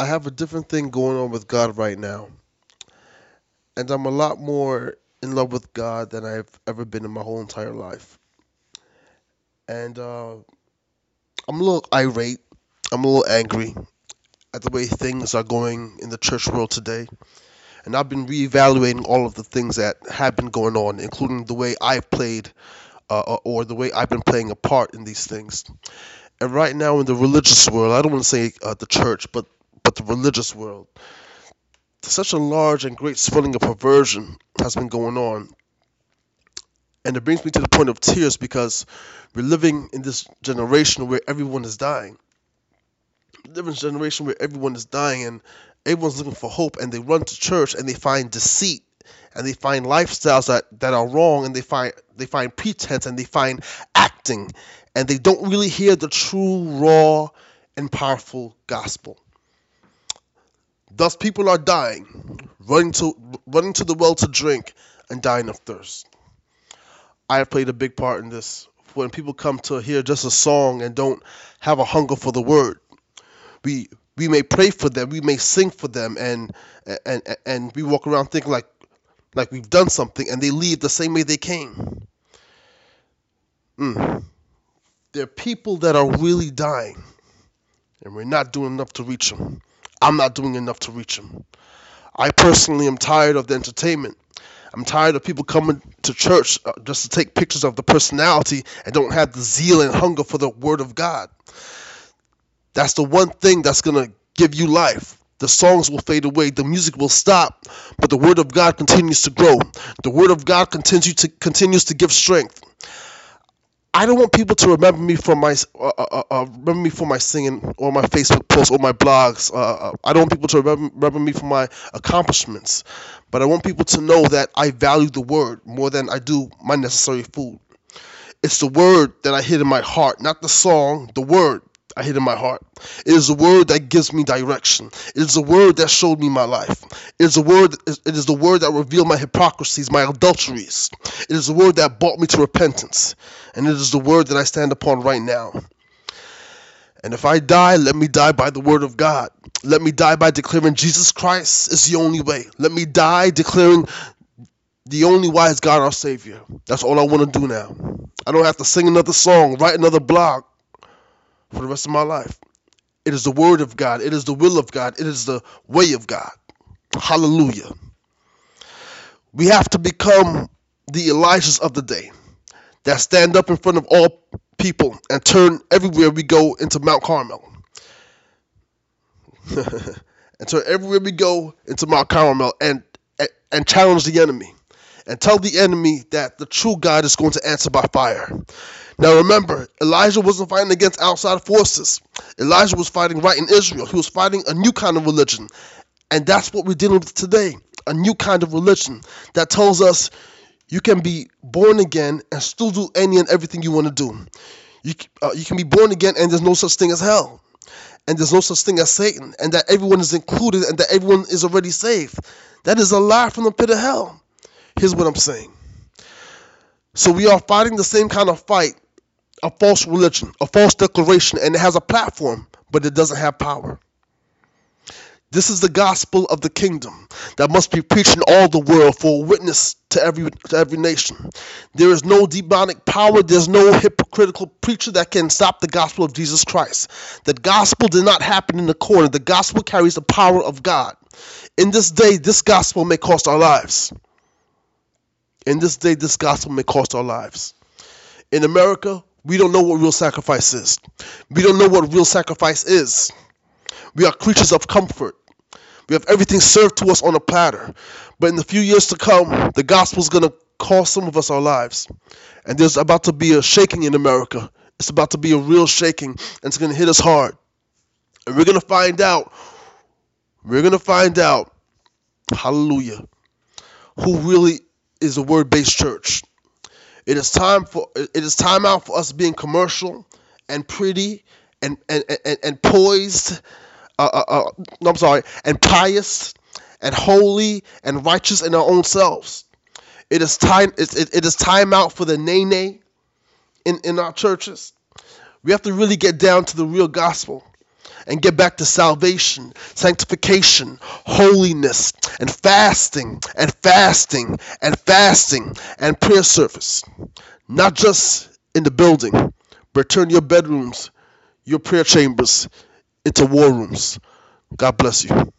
I have a different thing going on with God right now. And I'm a lot more in love with God than I've ever been in my whole entire life. And uh, I'm a little irate. I'm a little angry at the way things are going in the church world today. And I've been reevaluating all of the things that have been going on, including the way I've played uh, uh or the way I've been playing a part in these things. And right now in the religious world, I don't want to say uh, the church, but but the religious world, such a large and great swelling of perversion has been going on. And it brings me to the point of tears because we're living in this generation where everyone is dying. Live in generation where everyone is dying and everyone's looking for hope and they run to church and they find deceit and they find lifestyles that, that are wrong and they find they find pretense and they find acting and they don't really hear the true raw and powerful gospel thus people are dying running to running to the well to drink and dying of thirst i have played a big part in this when people come to hear just a song and don't have a hunger for the word we we may pray for them we may sing for them and and and we walk around thinking like like we've done something and they leave the same way they came. Mm. There are people that are really dying and we're not doing enough to reach them. I'm not doing enough to reach them. I personally am tired of the entertainment. I'm tired of people coming to church uh, just to take pictures of the personality and don't have the zeal and hunger for the Word of God. That's the one thing that's going to give you life. The songs will fade away, the music will stop, but the word of God continues to grow. The word of God continues to continues to give strength. I don't want people to remember me for my uh, uh, uh, uh remember me for my singing or my Facebook posts or my blogs. Uh, uh, I don't want people to remember, remember me for my accomplishments, but I want people to know that I value the word more than I do my necessary food. It's the word that I hid in my heart, not the song, the word. I hid in my heart. It is a word that gives me direction. It is a word that showed me my life. It is a word. It is the word that revealed my hypocrisies, my adulteries. It is the word that brought me to repentance, and it is the word that I stand upon right now. And if I die, let me die by the word of God. Let me die by declaring Jesus Christ is the only way. Let me die declaring the only wise God our Savior. That's all I want to do now. I don't have to sing another song, write another blog for the rest of my life. It is the word of God. It is the will of God. It is the way of God. Hallelujah. We have to become the Elijahs of the day that stand up in front of all people and turn everywhere we go into Mount Carmel. and turn everywhere we go into Mount Carmel and, and, and challenge the enemy and tell the enemy that the true God is going to answer by fire. Now remember, Elijah wasn't fighting against outside forces. Elijah was fighting right in Israel. He was fighting a new kind of religion. And that's what we're dealing with today a new kind of religion that tells us you can be born again and still do any and everything you want to do. You, uh, you can be born again and there's no such thing as hell. And there's no such thing as Satan. And that everyone is included and that everyone is already saved. That is a lie from the pit of hell. Here's what I'm saying. So we are fighting the same kind of fight a false religion, a false declaration, and it has a platform, but it doesn't have power. This is the gospel of the kingdom that must be preached in all the world for a witness to every to every nation. There is no demonic power, there's no hypocritical preacher that can stop the gospel of Jesus Christ. The gospel did not happen in the corner. The gospel carries the power of God. In this day, this gospel may cost our lives. In this day, this gospel may cost our lives. In America, we don't know what real sacrifice is. We don't know what real sacrifice is. We are creatures of comfort. We have everything served to us on a platter. But in the few years to come, the gospel is going to cost some of us our lives. And there's about to be a shaking in America. It's about to be a real shaking, and it's going to hit us hard. And we're going to find out, we're going to find out, hallelujah, who really is a word based church. It is time for it is time out for us being commercial and pretty and and and, and poised. Uh, uh, uh, I'm sorry, and pious and holy and righteous in our own selves. It is time. It, it, it is time out for the nay nay in in our churches. We have to really get down to the real gospel. And get back to salvation, sanctification, holiness, and fasting, and fasting, and fasting, and prayer service. Not just in the building, but turn your bedrooms, your prayer chambers into war rooms. God bless you.